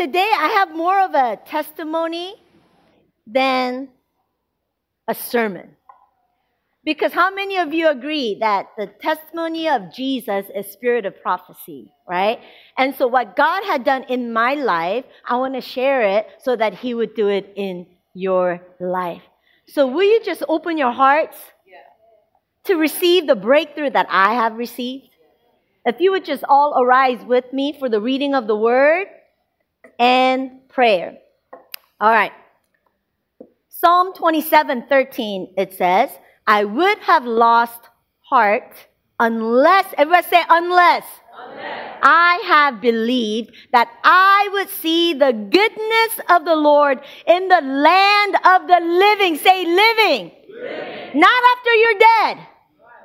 today I have more of a testimony than a sermon. Because how many of you agree that the testimony of Jesus is spirit of prophecy, right? And so what God had done in my life, I want to share it so that he would do it in your life. So will you just open your hearts to receive the breakthrough that I have received? If you would just all arise with me for the reading of the word and prayer. All right. Psalm 27 13, it says, I would have lost heart unless, everybody say, unless. unless. I have believed that I would see the goodness of the Lord in the land of the living. Say, living. living. Not after you're dead,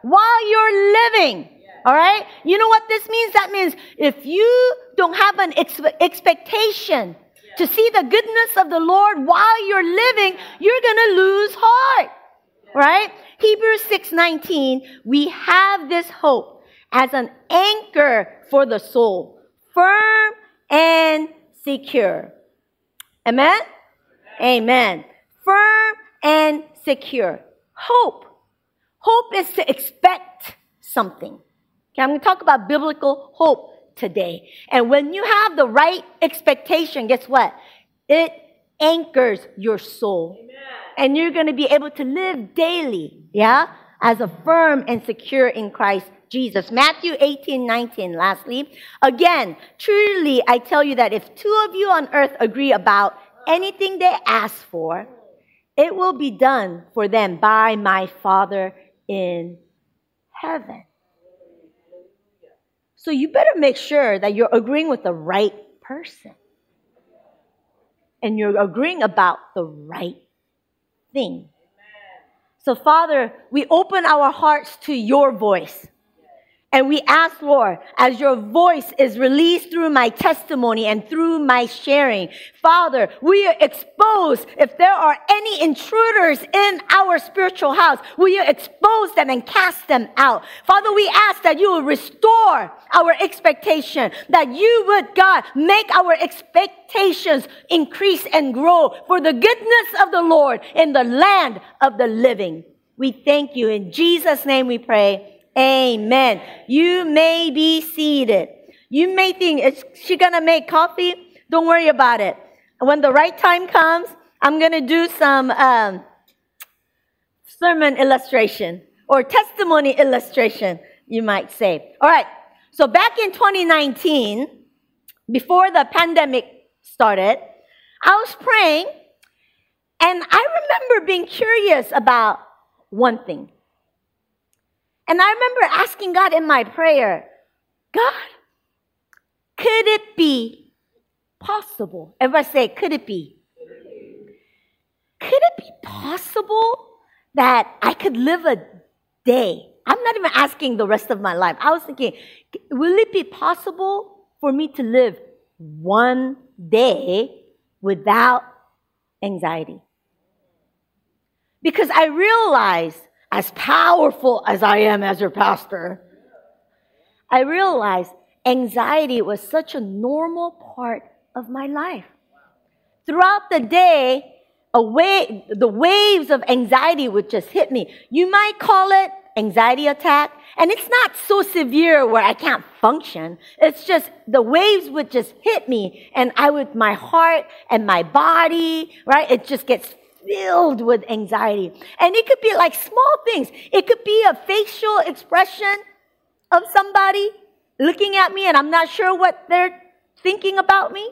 while you're living. All right? You know what this means? That means if you don't have an ex- expectation to see the goodness of the Lord while you're living, you're going to lose heart. Right? Hebrews 6:19, we have this hope as an anchor for the soul, firm and secure. Amen? Amen. Firm and secure. Hope. Hope is to expect something. Okay, I'm going to talk about biblical hope today. And when you have the right expectation, guess what? It anchors your soul. Amen. And you're going to be able to live daily, yeah, as a firm and secure in Christ Jesus. Matthew 18, 19, lastly. Again, truly I tell you that if two of you on earth agree about anything they ask for, it will be done for them by my Father in heaven. So you better make sure that you're agreeing with the right person and you're agreeing about the right thing. So, Father, we open our hearts to your voice. And we ask, Lord, as your voice is released through my testimony and through my sharing, Father, we are exposed. If there are any intruders in our spiritual house, will you expose them and cast them out? Father, we ask that you will restore our expectation, that you would, God, make our expectations increase and grow for the goodness of the Lord in the land of the living. We thank you. In Jesus' name we pray. Amen. You may be seated. You may think, is she gonna make coffee? Don't worry about it. When the right time comes, I'm gonna do some um, sermon illustration or testimony illustration, you might say. All right. So back in 2019, before the pandemic started, I was praying and I remember being curious about one thing. And I remember asking God in my prayer, God, could it be possible? Everybody say, could it be? Could it be possible that I could live a day? I'm not even asking the rest of my life. I was thinking, will it be possible for me to live one day without anxiety? Because I realized as powerful as I am as your pastor, I realized anxiety was such a normal part of my life. Throughout the day, a wave, the waves of anxiety would just hit me. You might call it anxiety attack, and it's not so severe where I can't function. It's just the waves would just hit me, and I would, my heart and my body, right? It just gets filled with anxiety. And it could be like small things. It could be a facial expression of somebody looking at me and I'm not sure what they're thinking about me.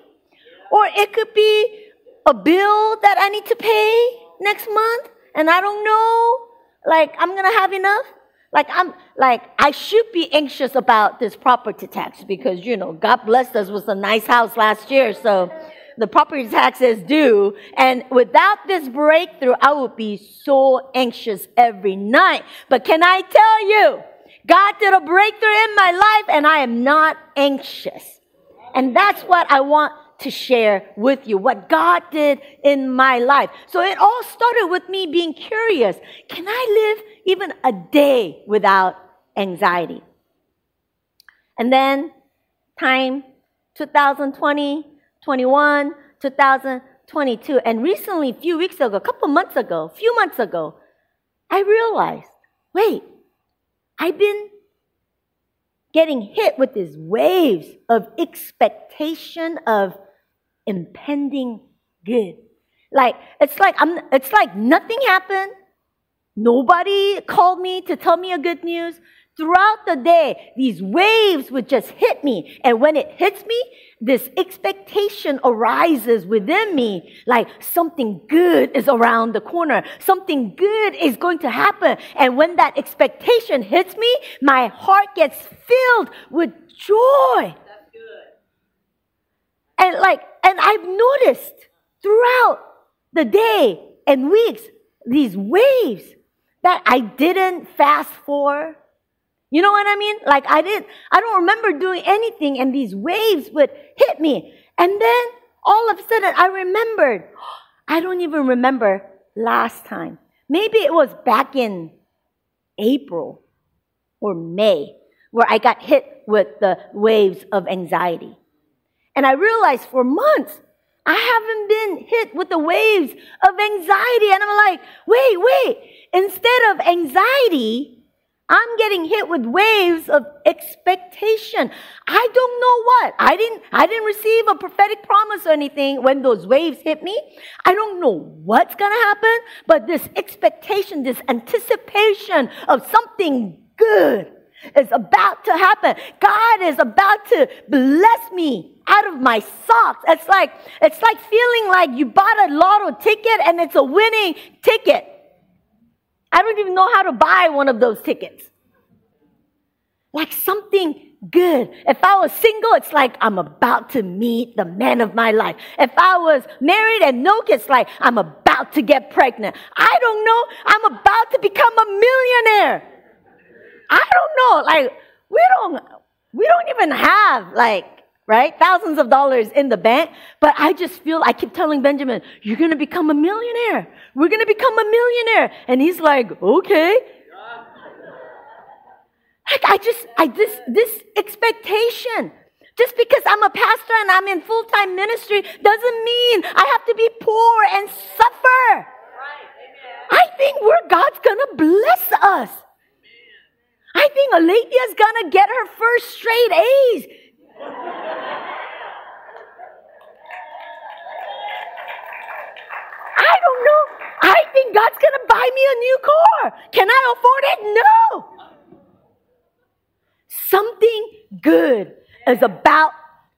Or it could be a bill that I need to pay next month and I don't know, like, I'm going to have enough. Like, I'm, like, I should be anxious about this property tax because, you know, God blessed us with a nice house last year. So, the property tax is due. And without this breakthrough, I would be so anxious every night. But can I tell you, God did a breakthrough in my life and I am not anxious. And that's what I want to share with you, what God did in my life. So it all started with me being curious. Can I live even a day without anxiety? And then time 2020, 2021, 2022. And recently, a few weeks ago, a couple months ago, a few months ago, I realized wait, I've been getting hit with these waves of expectation of impending good. Like it's like I'm it's like nothing happened. Nobody called me to tell me a good news. Throughout the day, these waves would just hit me. And when it hits me, this expectation arises within me like something good is around the corner. Something good is going to happen. And when that expectation hits me, my heart gets filled with joy. That's good. And like, and I've noticed throughout the day and weeks these waves that I didn't fast for, you know what I mean? Like I didn't, I don't remember doing anything and these waves would hit me. And then all of a sudden I remembered, I don't even remember last time. Maybe it was back in April or May where I got hit with the waves of anxiety. And I realized for months, I haven't been hit with the waves of anxiety. And I'm like, wait, wait. Instead of anxiety, I'm getting hit with waves of expectation. I don't know what. I didn't I didn't receive a prophetic promise or anything when those waves hit me. I don't know what's going to happen, but this expectation, this anticipation of something good is about to happen. God is about to bless me out of my socks. It's like it's like feeling like you bought a lotto ticket and it's a winning ticket. I don't even know how to buy one of those tickets. Like something good. If I was single, it's like I'm about to meet the man of my life. If I was married and no kids, like I'm about to get pregnant. I don't know. I'm about to become a millionaire. I don't know. Like we don't we don't even have like right? Thousands of dollars in the bank. But I just feel, I keep telling Benjamin, you're going to become a millionaire. We're going to become a millionaire. And he's like, okay. Like, I just, I, this, this expectation. Just because I'm a pastor and I'm in full time ministry doesn't mean I have to be poor and suffer. I think where God's gonna bless us. I think Alethea's gonna get her first straight A's. I don't know. I think God's going to buy me a new car. Can I afford it? No. Something good is about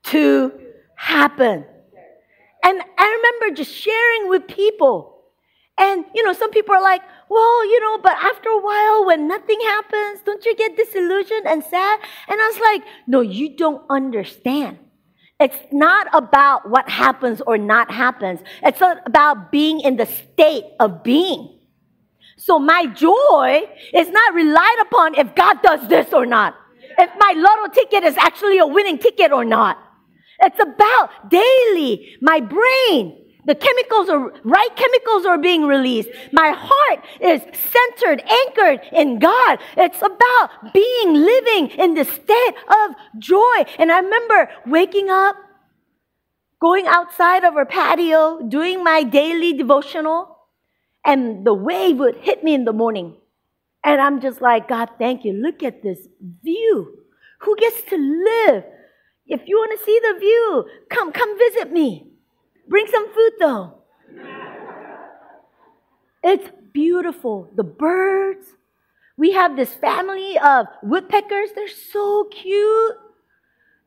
to happen. And I remember just sharing with people. And, you know, some people are like, well, you know, but after a while, when nothing happens, don't you get disillusioned and sad? And I was like, no, you don't understand. It's not about what happens or not happens. It's about being in the state of being. So my joy is not relied upon if God does this or not. If my lotto ticket is actually a winning ticket or not. It's about daily, my brain the chemicals are, right chemicals are being released. My heart is centered, anchored in God. It's about being, living in the state of joy. And I remember waking up, going outside of our patio, doing my daily devotional, and the wave would hit me in the morning. And I'm just like, God, thank you. Look at this view. Who gets to live? If you want to see the view, come, come visit me. Bring some food though. It's beautiful. The birds. We have this family of woodpeckers. They're so cute.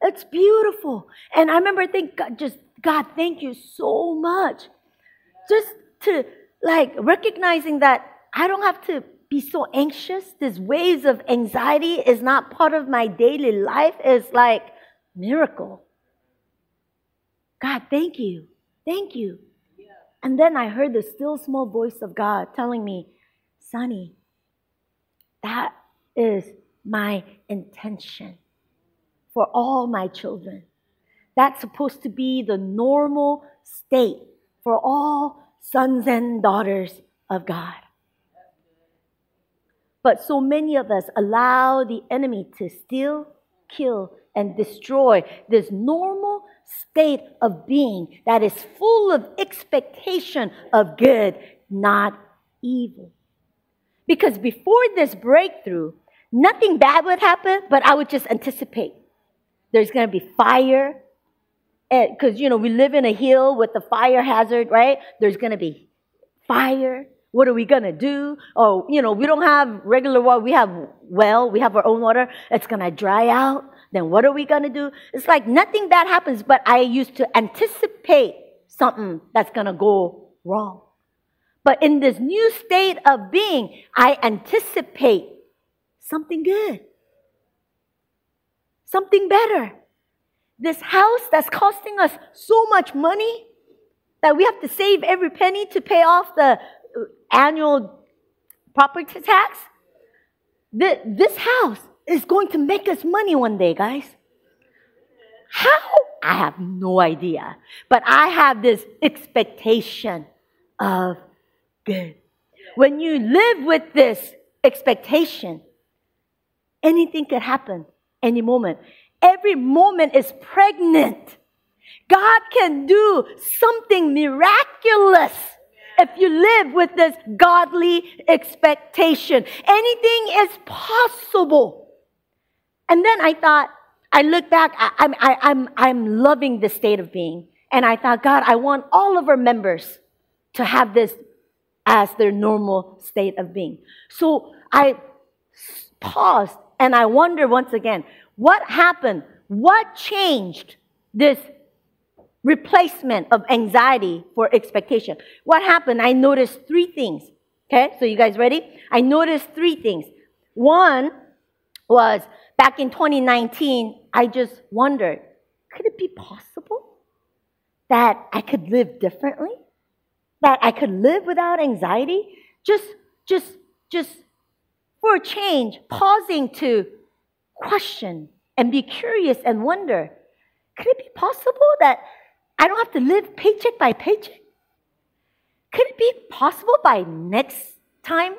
It's beautiful. And I remember thinking, God, just God, thank you so much. Just to like recognizing that I don't have to be so anxious. This waves of anxiety is not part of my daily life. It's like miracle. God, thank you. Thank you. And then I heard the still small voice of God telling me, Sonny, that is my intention for all my children. That's supposed to be the normal state for all sons and daughters of God. But so many of us allow the enemy to steal, kill, and destroy this normal state of being that is full of expectation of good, not evil. Because before this breakthrough, nothing bad would happen, but I would just anticipate. There's going to be fire. Because, you know, we live in a hill with the fire hazard, right? There's going to be fire. What are we going to do? Oh, you know, we don't have regular water. We have well, we have our own water. It's going to dry out. Then what are we going to do? It's like nothing bad happens, but I used to anticipate something that's going to go wrong. But in this new state of being, I anticipate something good, something better. This house that's costing us so much money that we have to save every penny to pay off the uh, annual property tax. This house is going to make us money one day, guys. How? I have no idea. But I have this expectation of good. When you live with this expectation, anything could happen any moment. Every moment is pregnant. God can do something miraculous if you live with this godly expectation. Anything is possible. And then I thought, I look back, I, I'm, I, I'm, I'm loving the state of being. And I thought, God, I want all of our members to have this as their normal state of being. So I paused and I wonder once again, what happened? What changed this replacement of anxiety for expectation? What happened? I noticed three things. Okay, so you guys ready? I noticed three things. One was back in 2019, I just wondered could it be possible that I could live differently? That I could live without anxiety? Just, just, just for a change, pausing to question and be curious and wonder could it be possible that I don't have to live paycheck by paycheck? Could it be possible by next time,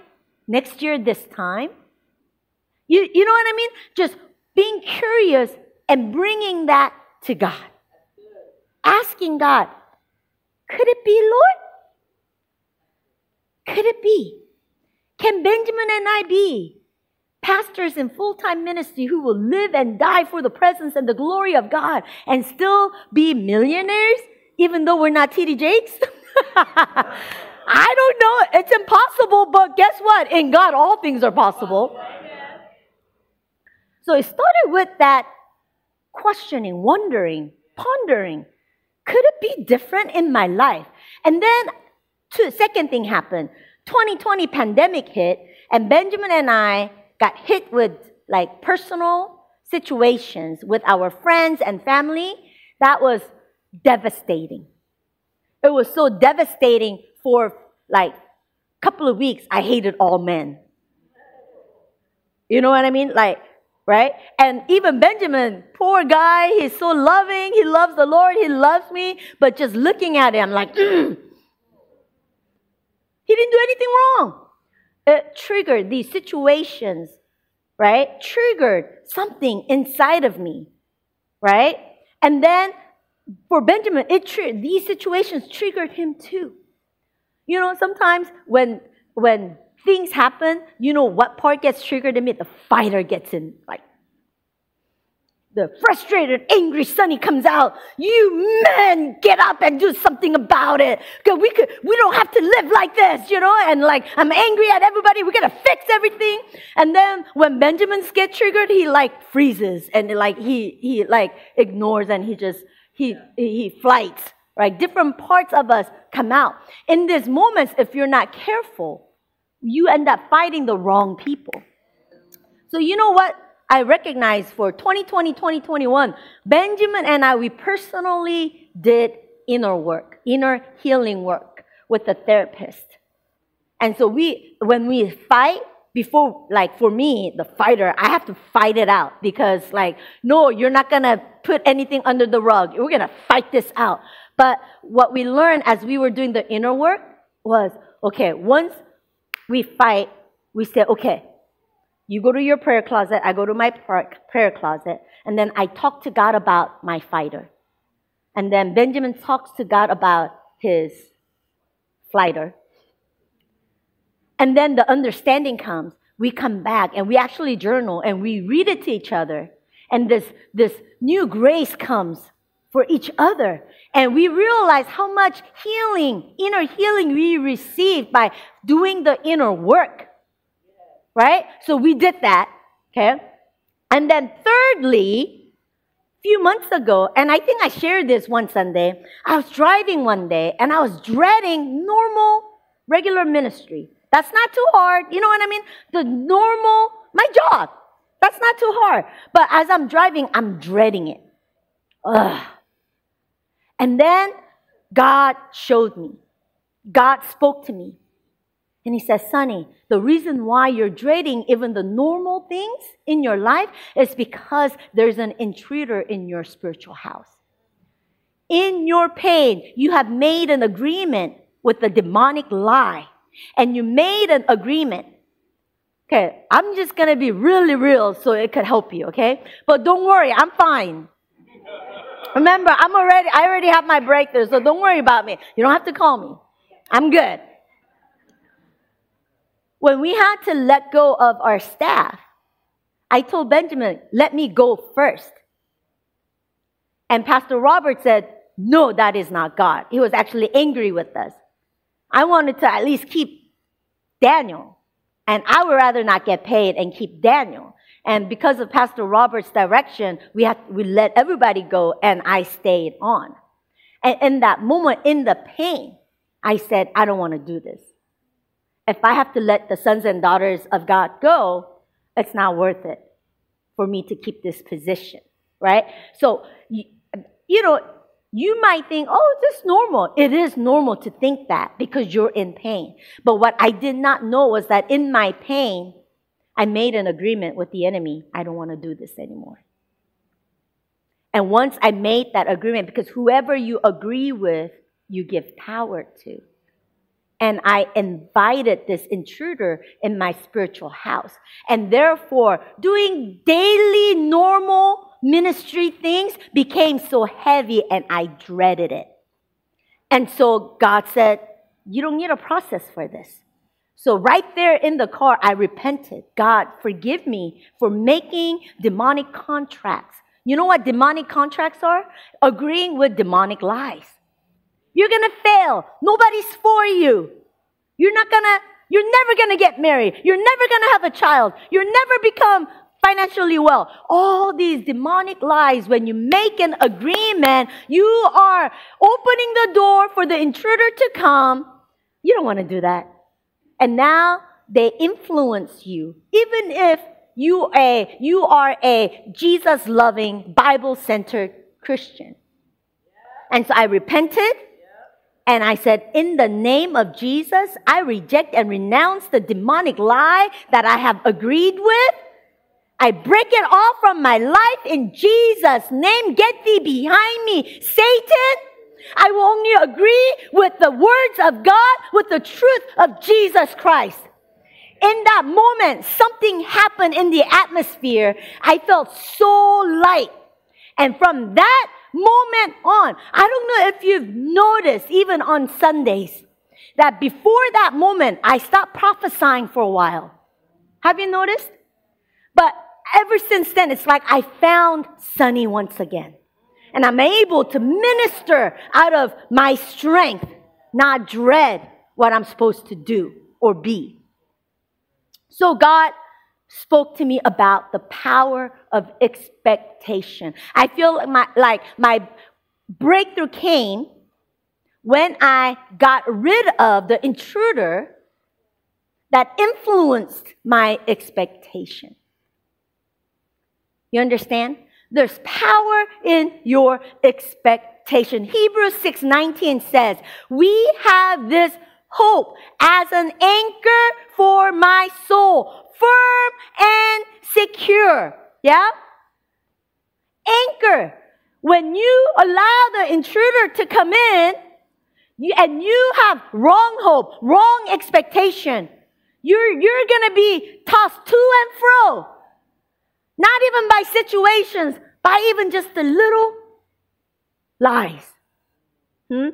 next year, this time? You, you know what I mean? Just being curious and bringing that to God. Asking God, could it be, Lord? Could it be? Can Benjamin and I be pastors in full time ministry who will live and die for the presence and the glory of God and still be millionaires, even though we're not TD Jakes? I don't know. It's impossible, but guess what? In God, all things are possible. So it started with that questioning, wondering, pondering. Could it be different in my life? And then, two, second thing happened. 2020 pandemic hit, and Benjamin and I got hit with like personal situations with our friends and family. That was devastating. It was so devastating for like a couple of weeks. I hated all men. You know what I mean? Like right? And even Benjamin, poor guy, he's so loving. He loves the Lord. He loves me. But just looking at him, like, mm. he didn't do anything wrong. It triggered these situations, right? Triggered something inside of me, right? And then for Benjamin, it tr- these situations triggered him too. You know, sometimes when when things happen, you know what part gets triggered in me? The fighter gets in, like, the frustrated, angry Sonny comes out. You men, get up and do something about it. Cause we could, we don't have to live like this, you know. And like, I'm angry at everybody. We're gonna fix everything. And then when Benjamin's get triggered, he like freezes and like he he like ignores and he just he he flights. Right, different parts of us come out in these moments. If you're not careful, you end up fighting the wrong people. So, you know what? I recognize for 2020, 2021, Benjamin and I, we personally did inner work, inner healing work with a therapist. And so we, when we fight, before, like for me, the fighter, I have to fight it out because, like, no, you're not gonna put anything under the rug. We're gonna fight this out. But what we learned as we were doing the inner work was okay, once we fight, we say, okay, You go to your prayer closet, I go to my prayer closet, and then I talk to God about my fighter. And then Benjamin talks to God about his flighter. And then the understanding comes. We come back and we actually journal and we read it to each other. And this, this new grace comes for each other. And we realize how much healing, inner healing we receive by doing the inner work. Right? So we did that. Okay? And then thirdly, a few months ago, and I think I shared this one Sunday, I was driving one day and I was dreading normal, regular ministry. That's not too hard. You know what I mean? The normal, my job. That's not too hard. But as I'm driving, I'm dreading it. Ugh. And then God showed me. God spoke to me. And he says, Sonny, the reason why you're dreading even the normal things in your life is because there's an intruder in your spiritual house. In your pain, you have made an agreement with the demonic lie, and you made an agreement. Okay, I'm just gonna be really real so it could help you, okay? But don't worry, I'm fine. Remember, I'm already, I already have my breakthrough, so don't worry about me. You don't have to call me. I'm good. When we had to let go of our staff, I told Benjamin, let me go first. And Pastor Robert said, no, that is not God. He was actually angry with us. I wanted to at least keep Daniel. And I would rather not get paid and keep Daniel. And because of Pastor Robert's direction, we had we let everybody go and I stayed on. And in that moment, in the pain, I said, I don't want to do this. If I have to let the sons and daughters of God go, it's not worth it for me to keep this position, right? So, you, you know, you might think, oh, this normal. It is normal to think that because you're in pain. But what I did not know was that in my pain, I made an agreement with the enemy. I don't want to do this anymore. And once I made that agreement, because whoever you agree with, you give power to. And I invited this intruder in my spiritual house. And therefore, doing daily normal ministry things became so heavy and I dreaded it. And so God said, You don't need a process for this. So, right there in the car, I repented. God, forgive me for making demonic contracts. You know what demonic contracts are? Agreeing with demonic lies. You're gonna fail. Nobody's for you. You're not gonna, you're never gonna get married. You're never gonna have a child. You're never become financially well. All these demonic lies, when you make an agreement, you are opening the door for the intruder to come. You don't wanna do that. And now they influence you, even if you, a, you are a Jesus loving, Bible centered Christian. And so I repented. And I said, In the name of Jesus, I reject and renounce the demonic lie that I have agreed with. I break it off from my life in Jesus' name. Get thee behind me, Satan. I will only agree with the words of God, with the truth of Jesus Christ. In that moment, something happened in the atmosphere. I felt so light. And from that moment on, I don't know if you've noticed, even on Sundays, that before that moment, I stopped prophesying for a while. Have you noticed? But ever since then, it's like I found Sonny once again. And I'm able to minister out of my strength, not dread what I'm supposed to do or be. So God spoke to me about the power of expectation. I feel like my, like my breakthrough came when I got rid of the intruder that influenced my expectation. You understand? There's power in your expectation. Hebrews 6:19 says, "We have this hope as an anchor for my soul, firm and secure." Yeah? Anchor. When you allow the intruder to come in, you, and you have wrong hope, wrong expectation, You're, you're going to be tossed to and fro. Not even by situations, by even just the little lies. Hmm?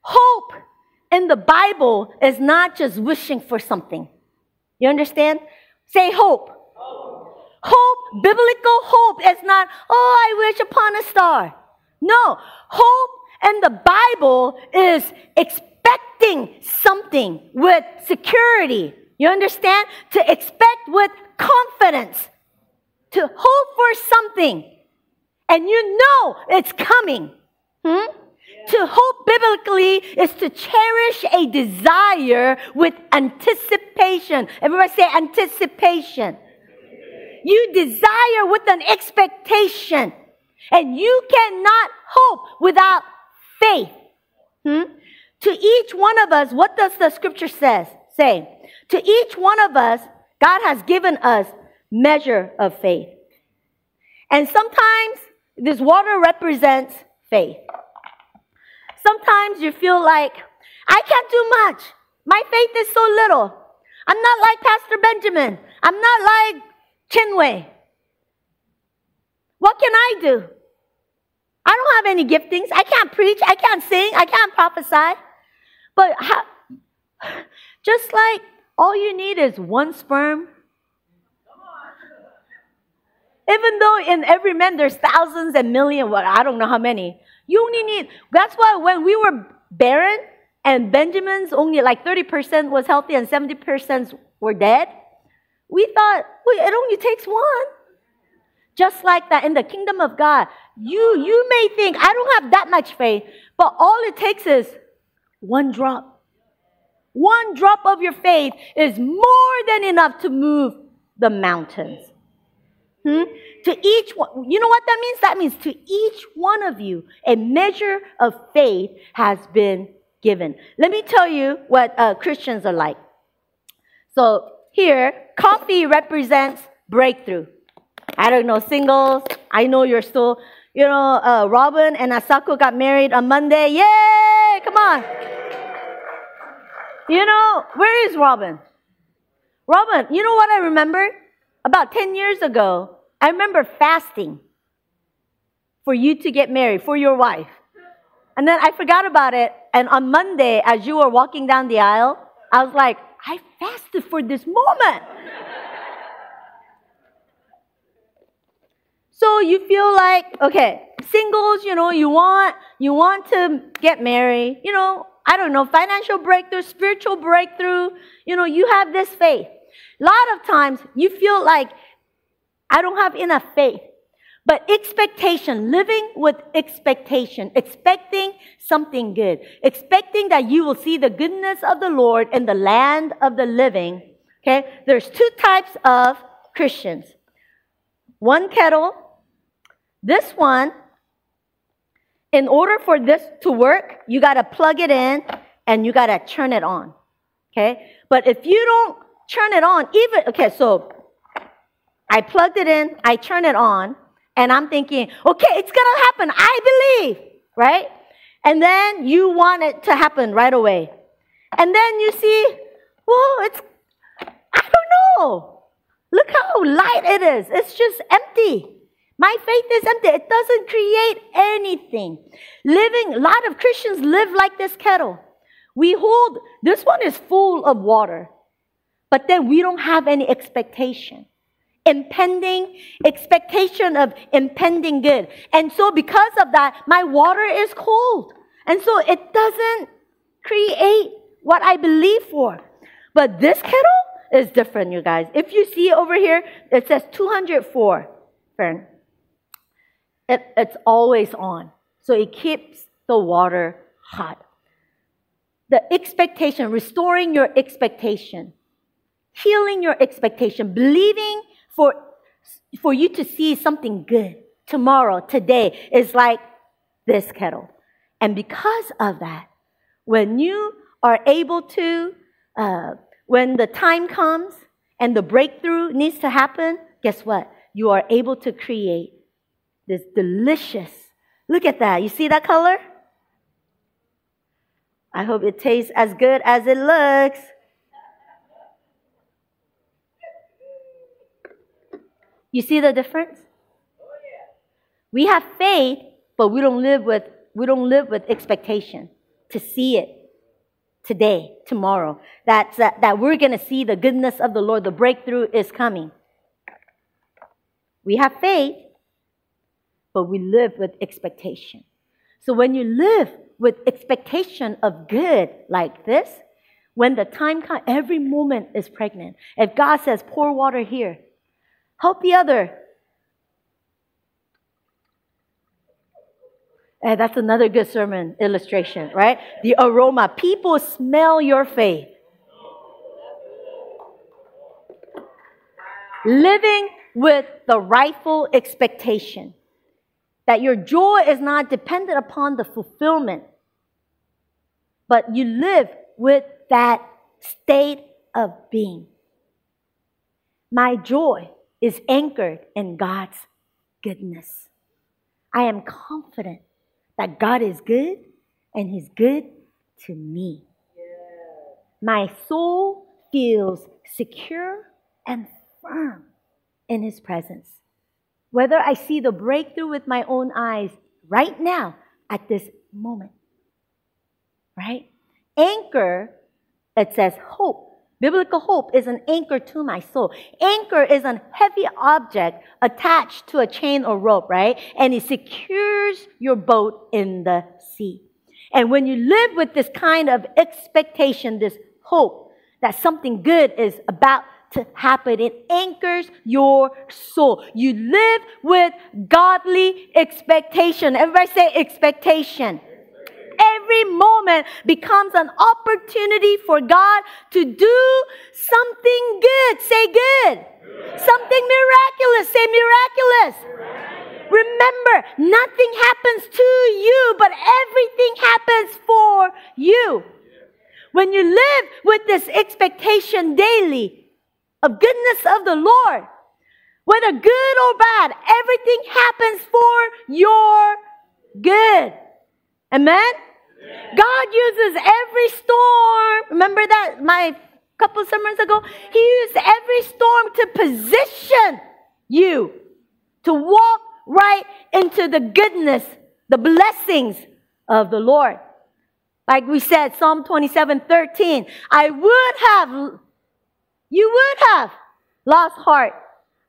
Hope in the Bible is not just wishing for something. You understand? Say hope. Hope, hope biblical hope is not, oh, I wish upon a star. No, hope in the Bible is expecting something with security. You understand? To expect with confidence, to hope for something, and you know it's coming. Hmm? To hope biblically is to cherish a desire with anticipation. Everybody say anticipation. You desire with an expectation. And you cannot hope without faith. Hmm? To each one of us, what does the scripture says, say? To each one of us, God has given us measure of faith. And sometimes this water represents faith. Sometimes you feel like, I can't do much. My faith is so little. I'm not like Pastor Benjamin. I'm not like Chinwei. What can I do? I don't have any giftings. I can't preach. I can't sing. I can't prophesy. But how, just like all you need is one sperm. Even though in every man there's thousands and millions, well, I don't know how many. You only need, that's why when we were barren and Benjamin's only like 30% was healthy and 70% were dead, we thought, well, it only takes one. Just like that in the kingdom of God, you, you may think, I don't have that much faith, but all it takes is one drop. One drop of your faith is more than enough to move the mountains. Hmm? To each one, you know what that means? That means to each one of you, a measure of faith has been given. Let me tell you what uh, Christians are like. So here, coffee represents breakthrough. I don't know, singles. I know you're still, you know, uh, Robin and Asako got married on Monday. Yay! Come on. You know, where is Robin? Robin, you know what I remember? About 10 years ago, I remember fasting for you to get married, for your wife. And then I forgot about it. And on Monday, as you were walking down the aisle, I was like, I fasted for this moment. so you feel like, okay, singles, you know, you want you want to get married, you know, I don't know, financial breakthrough, spiritual breakthrough, you know, you have this faith. A lot of times you feel like I don't have enough faith. But expectation, living with expectation, expecting something good, expecting that you will see the goodness of the Lord in the land of the living. Okay, there's two types of Christians. One kettle, this one, in order for this to work, you got to plug it in and you got to turn it on. Okay, but if you don't turn it on, even, okay, so I plugged it in, I turn it on, and I'm thinking, okay, it's gonna happen. I believe, right? And then you want it to happen right away. And then you see, whoa, it's, I don't know. Look how light it is. It's just empty. My faith is empty. It doesn't create anything. Living, a lot of Christians live like this kettle. We hold, this one is full of water, but then we don't have any expectation impending expectation of impending good. And so because of that, my water is cold. And so it doesn't create what I believe for. But this kettle is different, you guys. If you see over here, it says 204 Fern. It, it's always on. So it keeps the water hot. The expectation, restoring your expectation, healing your expectation, believing for, for you to see something good tomorrow, today, is like this kettle. And because of that, when you are able to, uh, when the time comes and the breakthrough needs to happen, guess what? You are able to create this delicious. Look at that. You see that color? I hope it tastes as good as it looks. You see the difference? We have faith, but we don't live with we don't live with expectation to see it today, tomorrow. That, that, that we're going to see the goodness of the Lord. The breakthrough is coming. We have faith, but we live with expectation. So when you live with expectation of good like this, when the time comes, every moment is pregnant. If God says, pour water here, help the other, And that's another good sermon illustration, right? The aroma. People smell your faith. Living with the rightful expectation that your joy is not dependent upon the fulfillment, but you live with that state of being. My joy is anchored in God's goodness. I am confident that God is good and He's good to me. My soul feels secure and firm in His presence. Whether I see the breakthrough with my own eyes right now at this moment, right? Anchor, it says hope Biblical hope is an anchor to my soul. Anchor is a heavy object attached to a chain or rope, right? And it secures your boat in the sea. And when you live with this kind of expectation, this hope that something good is about to happen, it anchors your soul. You live with godly expectation. Everybody say expectation every moment becomes an opportunity for God to do something good. Say good. Something miraculous. Say miraculous. Remember, nothing happens to you, but everything happens for you. When you live with this expectation daily of goodness of the Lord, whether good or bad, everything happens for your good. Amen? God uses every storm. Remember that my couple summers ago? He used every storm to position you to walk right into the goodness, the blessings of the Lord. Like we said, Psalm 27 13, I would have, you would have lost heart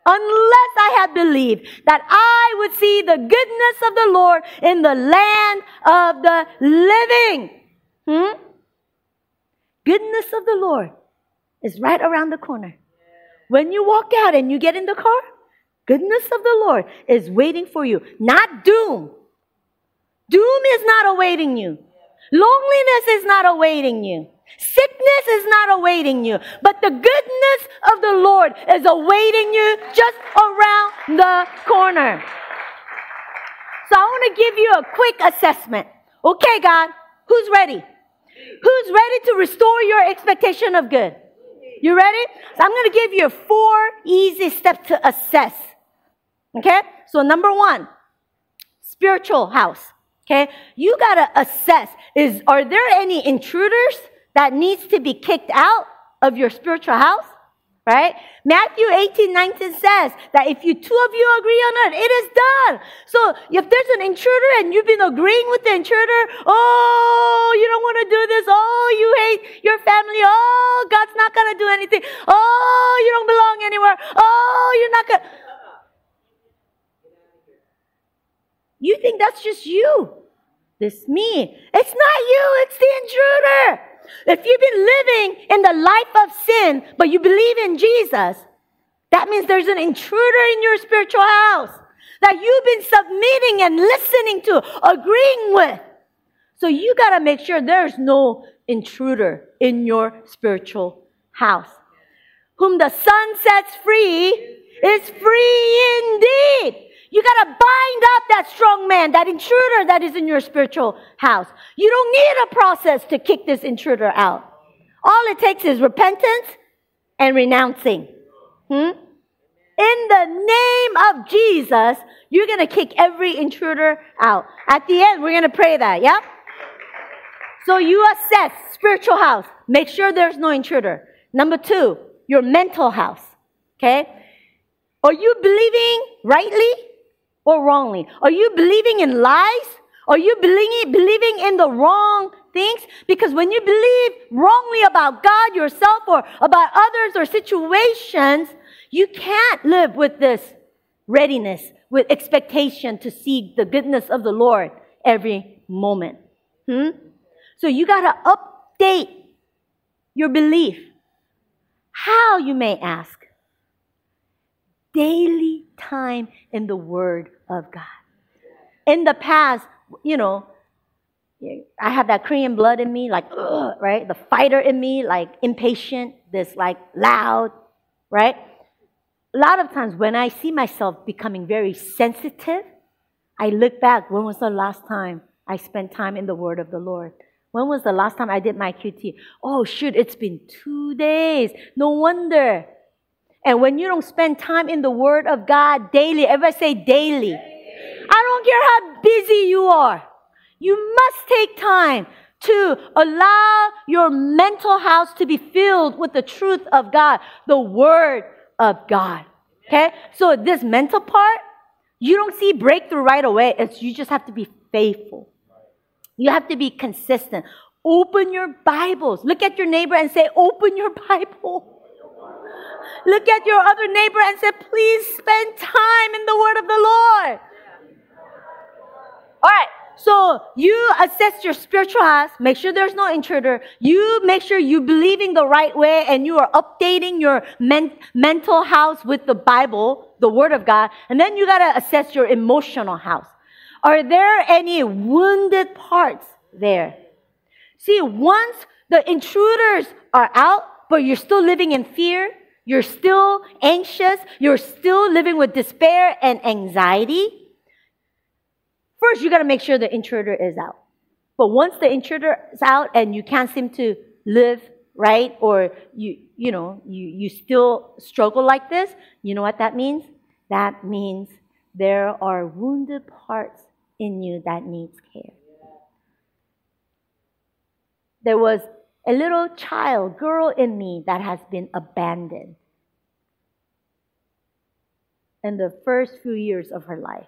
unless I had believed that I would see the goodness of the Lord in the land of the living. Hmm? Goodness of the Lord is right around the corner. When you walk out and you get in the car, goodness of the Lord is waiting for you, not doom. Doom is not awaiting you. Loneliness is not awaiting you. Sickness is not awaiting you, but the goodness of the Lord is awaiting you just around the corner. So I want to give you a quick assessment. Okay, God, who's ready? Who's ready to restore your expectation of good? You ready? So I'm going to give you four easy steps to assess. Okay? So number one, spiritual house. Okay? You got to assess is are there any intruders that needs to be kicked out of your spiritual house, right? Matthew 18, 19 says that if you two of you agree on it, it is done. So if there's an intruder and you've been agreeing with the intruder, oh, you don't want to do this. Oh, you hate your family. Oh, God's not going to do anything. Oh, you don't belong anywhere. Oh, you're not going to. You think that's just you. This me. It's not you, it's the intruder. If you've been living in the life of sin, but you believe in Jesus, that means there's an intruder in your spiritual house that you've been submitting and listening to, agreeing with. So you got to make sure there's no intruder in your spiritual house. Whom the Son sets free is free indeed. You got to bind up that strong man, that intruder that is in your spiritual house. You don't need a process to kick this intruder out. All it takes is repentance and renouncing. Hmm? In the name of Jesus, you're going to kick every intruder out. At the end, we're going to pray that, yeah? So you assess spiritual house. Make sure there's no intruder. Number two, your mental house. Okay? Are you believing rightly or wrongly? Are you believing in lies? Are you believing, in the wrong things? Because when you believe wrongly about God, yourself, or about others or situations, you can't live with this readiness, with expectation to see the goodness of the Lord every moment. Hmm? So you got to update your belief. How, you may ask? Daily time in the Word of God. In the past, you know, I have that Korean blood in me, like, ugh, right? The fighter in me, like impatient, this like loud, right? A lot of times when I see myself becoming very sensitive, I look back, when was the last time I spent time in the Word of the Lord? When was the last time I did my QT? Oh, shoot, it's been two days. No wonder. And when you don't spend time in the Word of God daily, everybody say daily. I don't care how busy you are. You must take time to allow your mental house to be filled with the truth of God, the Word of God. Okay? So, this mental part, you don't see breakthrough right away. It's, you just have to be faithful. You have to be consistent. Open your Bibles. Look at your neighbor and say, Open your Bible. Look at your other neighbor and say, Please spend time in the Word of the Lord. All right. So you assess your spiritual house, make sure there's no intruder. You make sure you believing the right way and you are updating your men- mental house with the Bible, the Word of God. And then you got to assess your emotional house. Are there any wounded parts there? See, once the intruders are out, but you're still living in fear, you're still anxious, you're still living with despair and anxiety, first you got to make sure the intruder is out. But once the intruder is out and you can't seem to live right, or you, you know, you, you still struggle like this, you know what that means? That means there are wounded parts in you that needs care. There was a little child, girl in me that has been abandoned in the first few years of her life.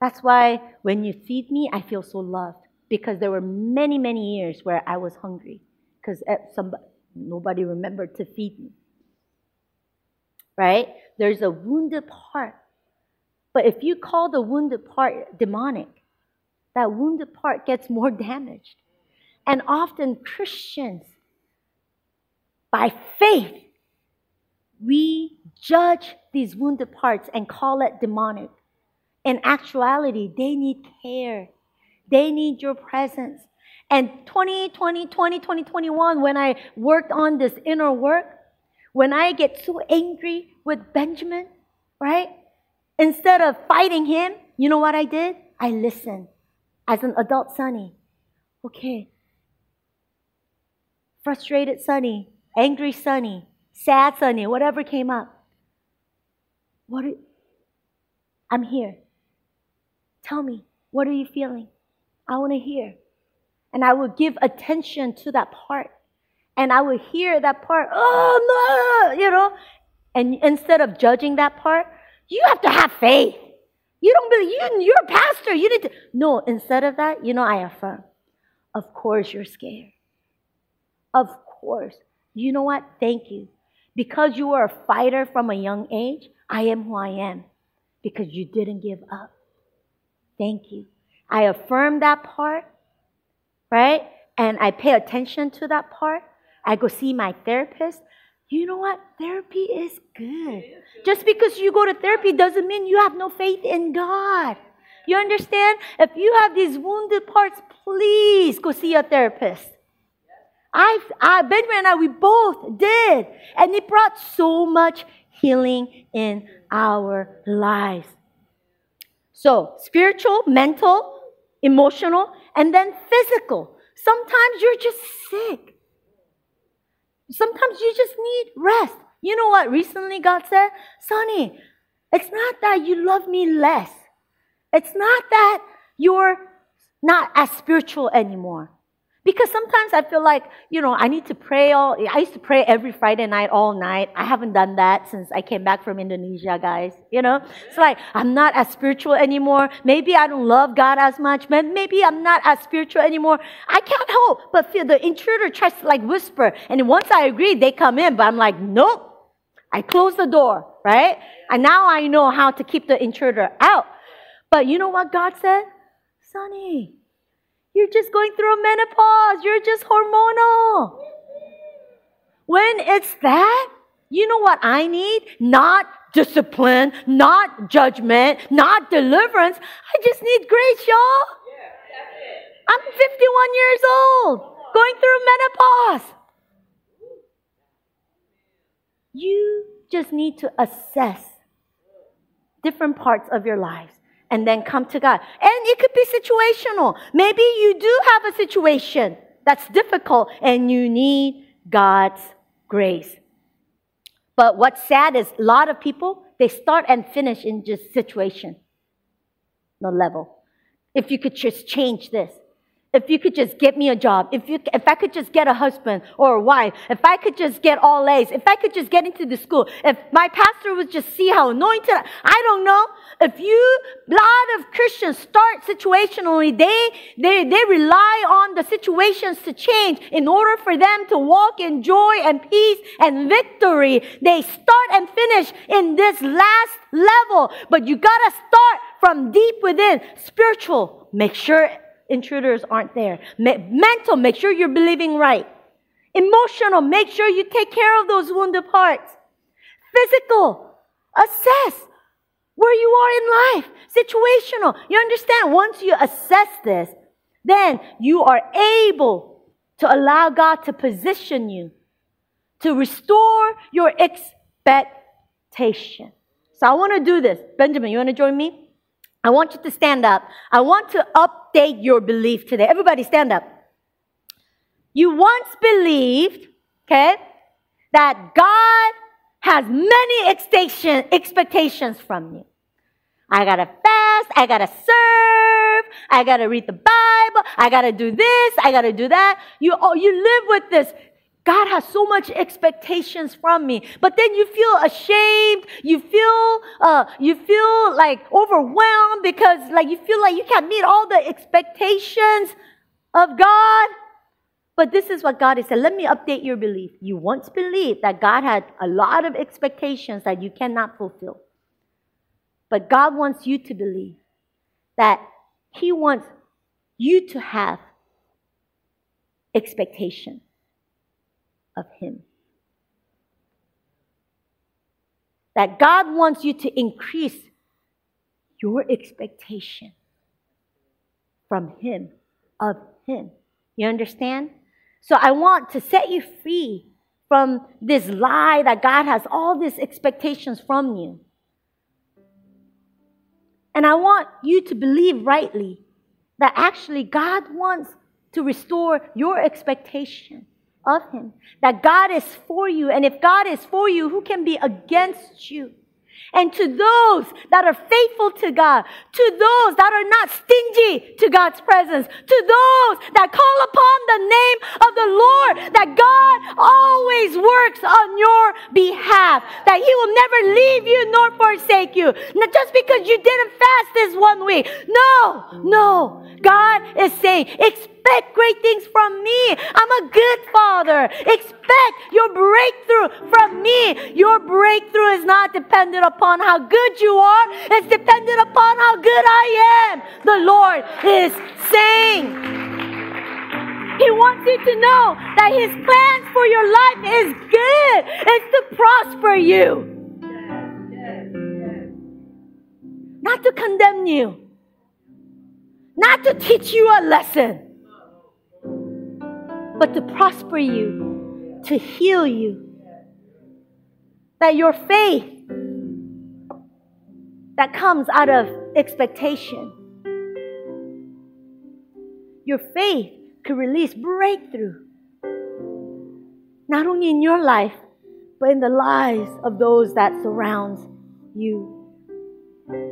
That's why when you feed me, I feel so loved because there were many, many years where I was hungry because eh, nobody remembered to feed me. Right? There's a wounded part but if you call the wounded part demonic, that wounded part gets more damaged. And often Christians, by faith, we judge these wounded parts and call it demonic. In actuality, they need care. They need your presence. And 2020, 20, 2021, when I worked on this inner work, when I get so angry with Benjamin, right? Instead of fighting him, you know what I did? I listened as an adult Sonny. Okay. Frustrated Sonny, angry Sonny, sad Sonny, whatever came up. What are, I'm here. Tell me, what are you feeling? I want to hear. And I will give attention to that part. And I will hear that part, oh no, you know. And instead of judging that part, you have to have faith. You don't believe, you, you're a pastor. You need to. No, instead of that, you know, I affirm. Of course you're scared. Of course. You know what? Thank you. Because you were a fighter from a young age, I am who I am. Because you didn't give up. Thank you. I affirm that part, right? And I pay attention to that part. I go see my therapist you know what? Therapy is good. Just because you go to therapy doesn't mean you have no faith in God. You understand? If you have these wounded parts, please go see a therapist. I, I, Benjamin and I, we both did. And it brought so much healing in our lives. So, spiritual, mental, emotional, and then physical. Sometimes you're just sick. Sometimes you just need rest. You know what recently God said? Sonny, it's not that you love me less. It's not that you're not as spiritual anymore. Because sometimes I feel like, you know, I need to pray all, I used to pray every Friday night, all night. I haven't done that since I came back from Indonesia, guys. You know? It's like, I'm not as spiritual anymore. Maybe I don't love God as much. Maybe I'm not as spiritual anymore. I can't help but feel the intruder tries to like whisper. And once I agree, they come in, but I'm like, nope. I close the door, right? And now I know how to keep the intruder out. But you know what God said? Sonny, you're just going through a menopause. You're just hormonal. When it's that, you know what I need? Not discipline, not judgment, not deliverance. I just need grace, y'all. I'm 51 years old, going through menopause. You just need to assess different parts of your lives and then come to God. And it could be situational. Maybe you do have a situation that's difficult and you need God's grace. But what's sad is a lot of people, they start and finish in just situation, no level. If you could just change this, if you could just get me a job, if, you, if I could just get a husband or a wife, if I could just get all A's, if I could just get into the school, if my pastor would just see how anointed, I don't know. If you, a lot of Christians start situationally, they, they, they rely on the situations to change in order for them to walk in joy and peace and victory. They start and finish in this last level, but you gotta start from deep within, spiritual. Make sure intruders aren't there. Me- mental, make sure you're believing right. Emotional, make sure you take care of those wounded parts. Physical, assess where you are in life. Situational, you understand? Once you assess this, then you are able to allow God to position you to restore your expectation. So I want to do this. Benjamin, you want to join me? I want you to stand up. I want to update your belief today. Everybody stand up. You once believed, okay, that God has many expectation, expectations from you. I gotta fast, I gotta serve, I gotta read the Bible, I gotta do this, I gotta do that. You, oh, you live with this God has so much expectations from me. But then you feel ashamed. You feel, uh, you feel like overwhelmed because like you feel like you can't meet all the expectations of God. But this is what God has said. Let me update your belief. You once believed that God had a lot of expectations that you cannot fulfill. But God wants you to believe that He wants you to have expectation of Him. That God wants you to increase your expectation from Him, of Him. You understand? So I want to set you free from this lie that God has all these expectations from you. And I want you to believe rightly that actually God wants to restore your expectation of Him. That God is for you. And if God is for you, who can be against you? And to those that are faithful to God, to those that are not stingy to God's presence, to those that call upon the name of the Lord, that God always works on your behalf, that He will never leave you nor forsake you. Not just because you didn't fast this one week. No, no. God is saying, expect great things from me. I'm a good father. Expect your breakthrough from me. Your breakthrough is not dependent upon how good you are, it's dependent upon how good I am. The Lord is saying. He wants you to know that His plans for your life is good. It's to prosper you. Not to condemn you. Not to teach you a lesson but to prosper you, to heal you. That your faith that comes out of expectation, your faith could release breakthrough, not only in your life, but in the lives of those that surround you.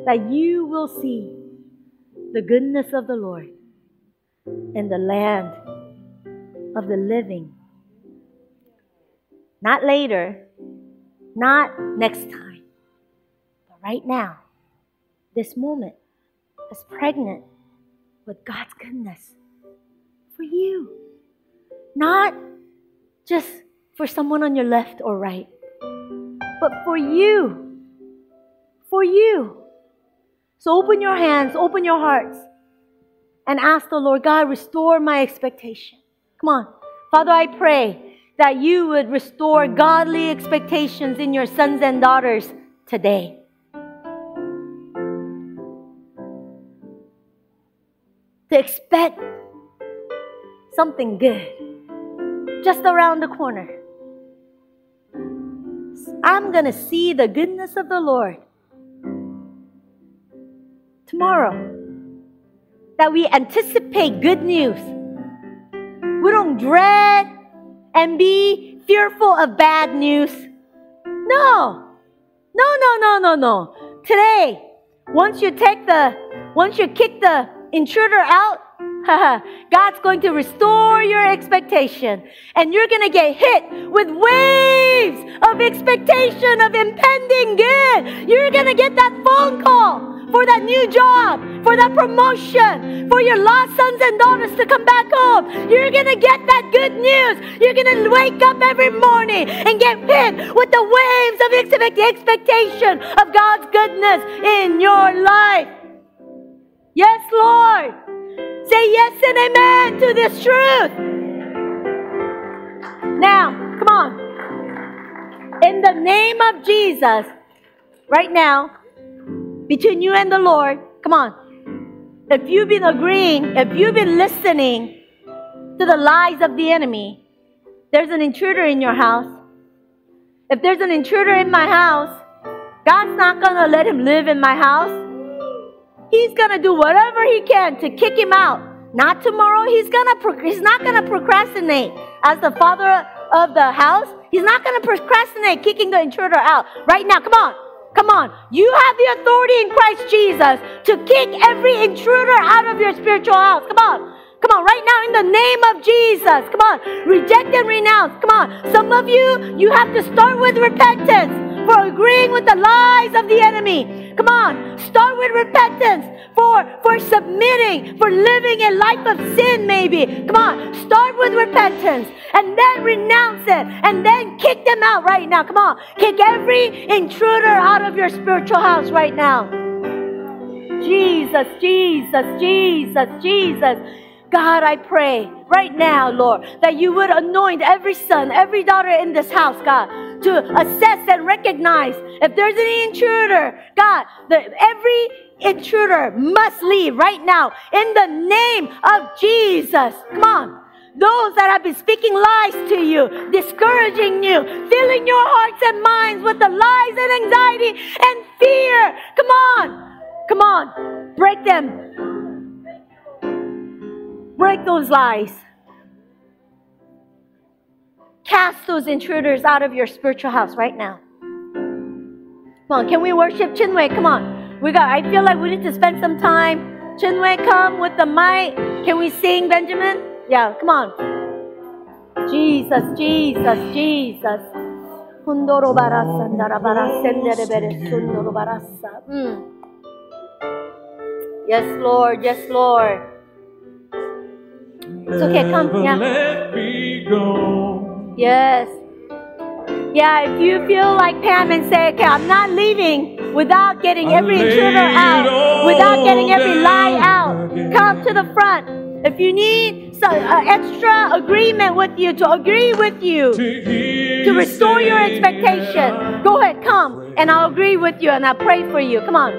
That you will see the goodness of the Lord in the land of the living. Not later, not next time, but right now, this moment is pregnant with God's goodness for you. Not just for someone on your left or right, but for you. For you. So open your hands, open your hearts, and ask the Lord, God, restore my expectation. Come on. Father, I pray that you would restore godly expectations in your sons and daughters today. To expect something good just around the corner. I'm going to see the goodness of the Lord tomorrow. That we anticipate good news. We don't dread and be fearful of bad news. No. No, no, no, no, no. Today, once you take the, once you kick the intruder out, God's going to restore your expectation. And you're going to get hit with waves of expectation of impending good. You're going to get that phone call for that new job, for that promotion, for your lost sons and daughters to come back home. You're going to get that good news. You're going to wake up every morning and get hit with the waves of expectation of God's goodness in your life. Yes, Lord. Say yes and amen to this truth. Now, come on. In the name of Jesus, right now, between you and the Lord, come on. If you've been agreeing, if you've been listening to the lies of the enemy, there's an intruder in your house. If there's an intruder in my house, God's not going to let him live in my house. He's gonna do whatever he can to kick him out. Not tomorrow. He's gonna. Pro- he's not gonna procrastinate. As the father of the house, he's not gonna procrastinate kicking the intruder out right now. Come on. Come on. You have the authority in Christ Jesus to kick every intruder out of your spiritual house. Come on. Come on, right now in the name of Jesus. Come on. Reject and renounce. Come on. Some of you, you have to start with repentance for agreeing with the lies of the enemy. Come on, start with repentance for, for submitting, for living a life of sin, maybe. Come on, start with repentance and then renounce it and then kick them out right now. Come on, kick every intruder out of your spiritual house right now. Jesus, Jesus, Jesus, Jesus. God, I pray right now, Lord, that you would anoint every son, every daughter in this house, God, to assess and recognize if there's any intruder. God, the, every intruder must leave right now in the name of Jesus. Come on. Those that have been speaking lies to you, discouraging you, filling your hearts and minds with the lies and anxiety and fear. Come on. Come on. Break them Break those lies. Cast those intruders out of your spiritual house right now. Come on, can we worship Chinwe? Come on. We got I feel like we need to spend some time. Chinwe, come with the mic. Can we sing, Benjamin? Yeah, come on. Jesus, Jesus, Jesus. Mm. Yes, Lord. Yes, Lord. It's okay, come. Yeah. Let me go. Yes. Yeah, if you feel like Pam and say, okay, I'm not leaving without getting every intruder out, without getting every lie out, come to the front. If you need some uh, extra agreement with you, to agree with you, to restore your expectation, go ahead, come, and I'll agree with you and I'll pray for you. Come on.